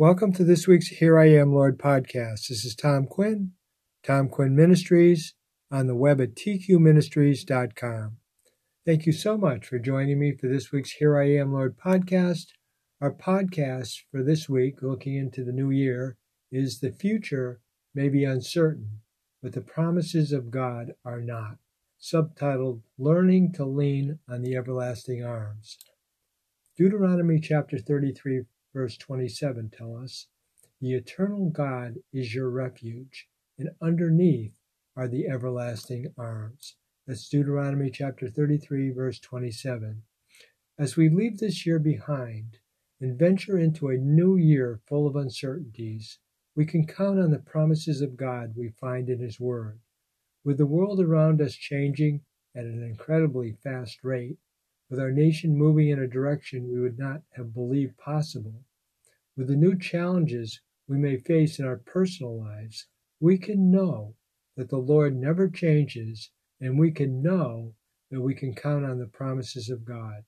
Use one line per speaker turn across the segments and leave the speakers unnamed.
Welcome to this week's Here I Am, Lord podcast. This is Tom Quinn, Tom Quinn Ministries, on the web at tqministries.com. Thank you so much for joining me for this week's Here I Am, Lord podcast. Our podcast for this week, looking into the new year, is The Future May Be Uncertain, but the Promises of God Are Not, subtitled Learning to Lean on the Everlasting Arms. Deuteronomy chapter 33 verse 27 tell us, The eternal God is your refuge, and underneath are the everlasting arms. That's Deuteronomy chapter 33, verse 27. As we leave this year behind and venture into a new year full of uncertainties, we can count on the promises of God we find in His Word. With the world around us changing at an incredibly fast rate, with our nation moving in a direction we would not have believed possible, with the new challenges we may face in our personal lives, we can know that the Lord never changes, and we can know that we can count on the promises of God.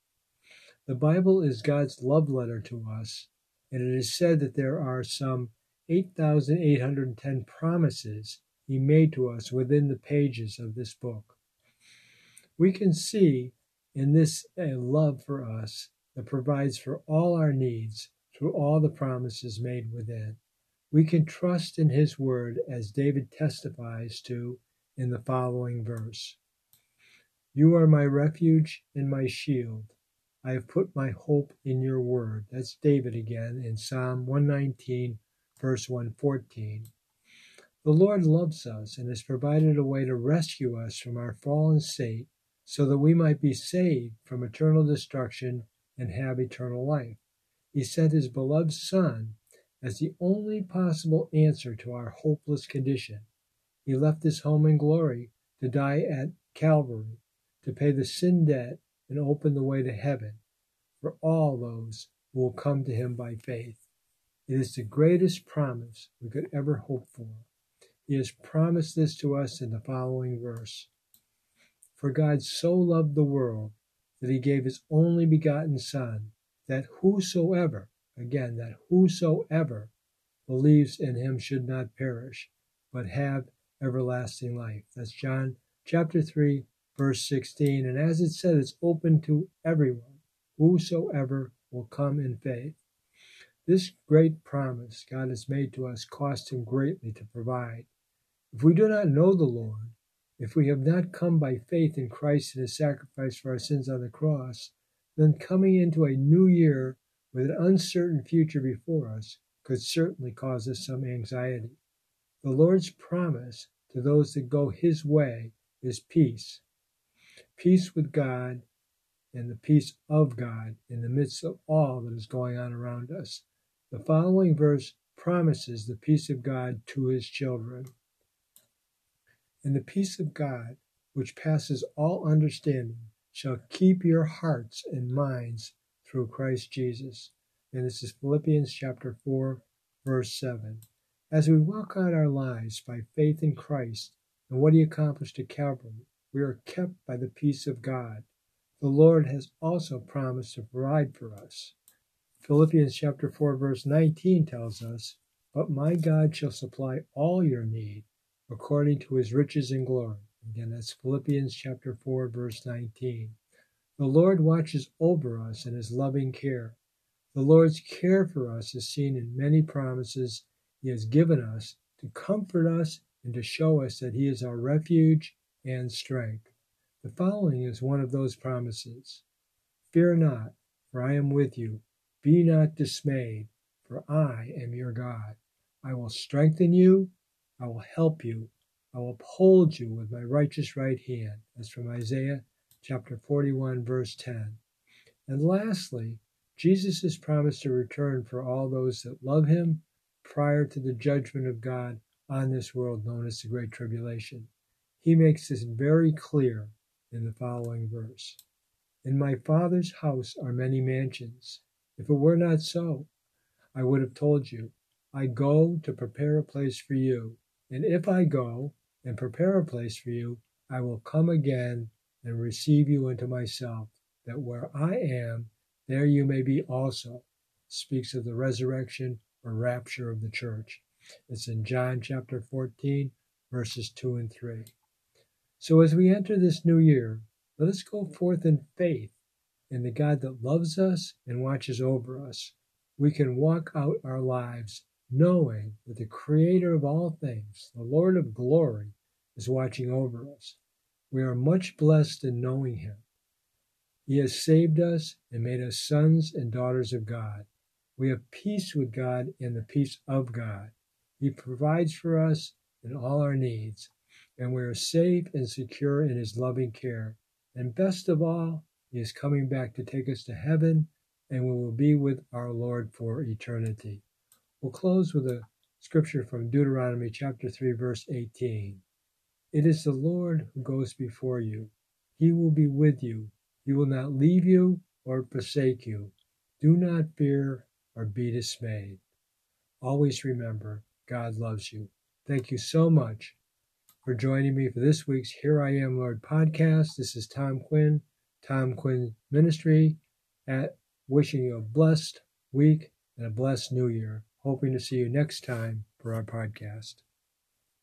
The Bible is God's love letter to us, and it is said that there are some 8,810 promises He made to us within the pages of this book. We can see in this a love for us that provides for all our needs through all the promises made within. We can trust in His word as David testifies to in the following verse You are my refuge and my shield. I have put my hope in your word. That's David again in Psalm 119, verse 114. The Lord loves us and has provided a way to rescue us from our fallen state so that we might be saved from eternal destruction and have eternal life. He sent his beloved Son as the only possible answer to our hopeless condition. He left his home in glory to die at Calvary, to pay the sin debt and open the way to heaven for all those who will come to him by faith. It is the greatest promise we could ever hope for. He has promised this to us in the following verse. For God so loved the world that he gave his only begotten Son, that whosoever, again, that whosoever believes in him should not perish, but have everlasting life. That's John chapter 3, verse 16. And as it said, it's open to everyone, whosoever will come in faith. This great promise God has made to us cost him greatly to provide. If we do not know the Lord, if we have not come by faith in Christ and his sacrifice for our sins on the cross, then coming into a new year with an uncertain future before us could certainly cause us some anxiety. The Lord's promise to those that go his way is peace. Peace with God and the peace of God in the midst of all that is going on around us. The following verse promises the peace of God to his children. And the peace of God, which passes all understanding, shall keep your hearts and minds through Christ Jesus. And this is Philippians chapter 4, verse 7. As we walk out our lives by faith in Christ and what he accomplished at Calvary, we are kept by the peace of God. The Lord has also promised to provide for us. Philippians chapter 4, verse 19 tells us, But my God shall supply all your need according to his riches and glory. Again, that's Philippians chapter 4, verse 19. The Lord watches over us in his loving care. The Lord's care for us is seen in many promises he has given us to comfort us and to show us that he is our refuge and strength. The following is one of those promises Fear not, for I am with you. Be not dismayed, for I am your God. I will strengthen you I will help you. I will uphold you with my righteous right hand. That's from Isaiah chapter 41, verse 10. And lastly, Jesus has promised to return for all those that love him prior to the judgment of God on this world known as the Great Tribulation. He makes this very clear in the following verse In my Father's house are many mansions. If it were not so, I would have told you, I go to prepare a place for you. And if I go and prepare a place for you, I will come again and receive you into myself, that where I am, there you may be also. Speaks of the resurrection or rapture of the church. It's in John chapter 14, verses 2 and 3. So as we enter this new year, let us go forth in faith in the God that loves us and watches over us. We can walk out our lives knowing that the Creator of all things, the Lord of glory, is watching over us. We are much blessed in knowing Him. He has saved us and made us sons and daughters of God. We have peace with God and the peace of God. He provides for us in all our needs, and we are safe and secure in His loving care. And best of all, He is coming back to take us to heaven, and we will be with our Lord for eternity. We'll close with a scripture from Deuteronomy chapter 3, verse 18. It is the Lord who goes before you. He will be with you. He will not leave you or forsake you. Do not fear or be dismayed. Always remember, God loves you. Thank you so much for joining me for this week's Here I Am, Lord podcast. This is Tom Quinn, Tom Quinn Ministry, at wishing you a blessed week and a blessed new year. Hoping to see you next time for our podcast.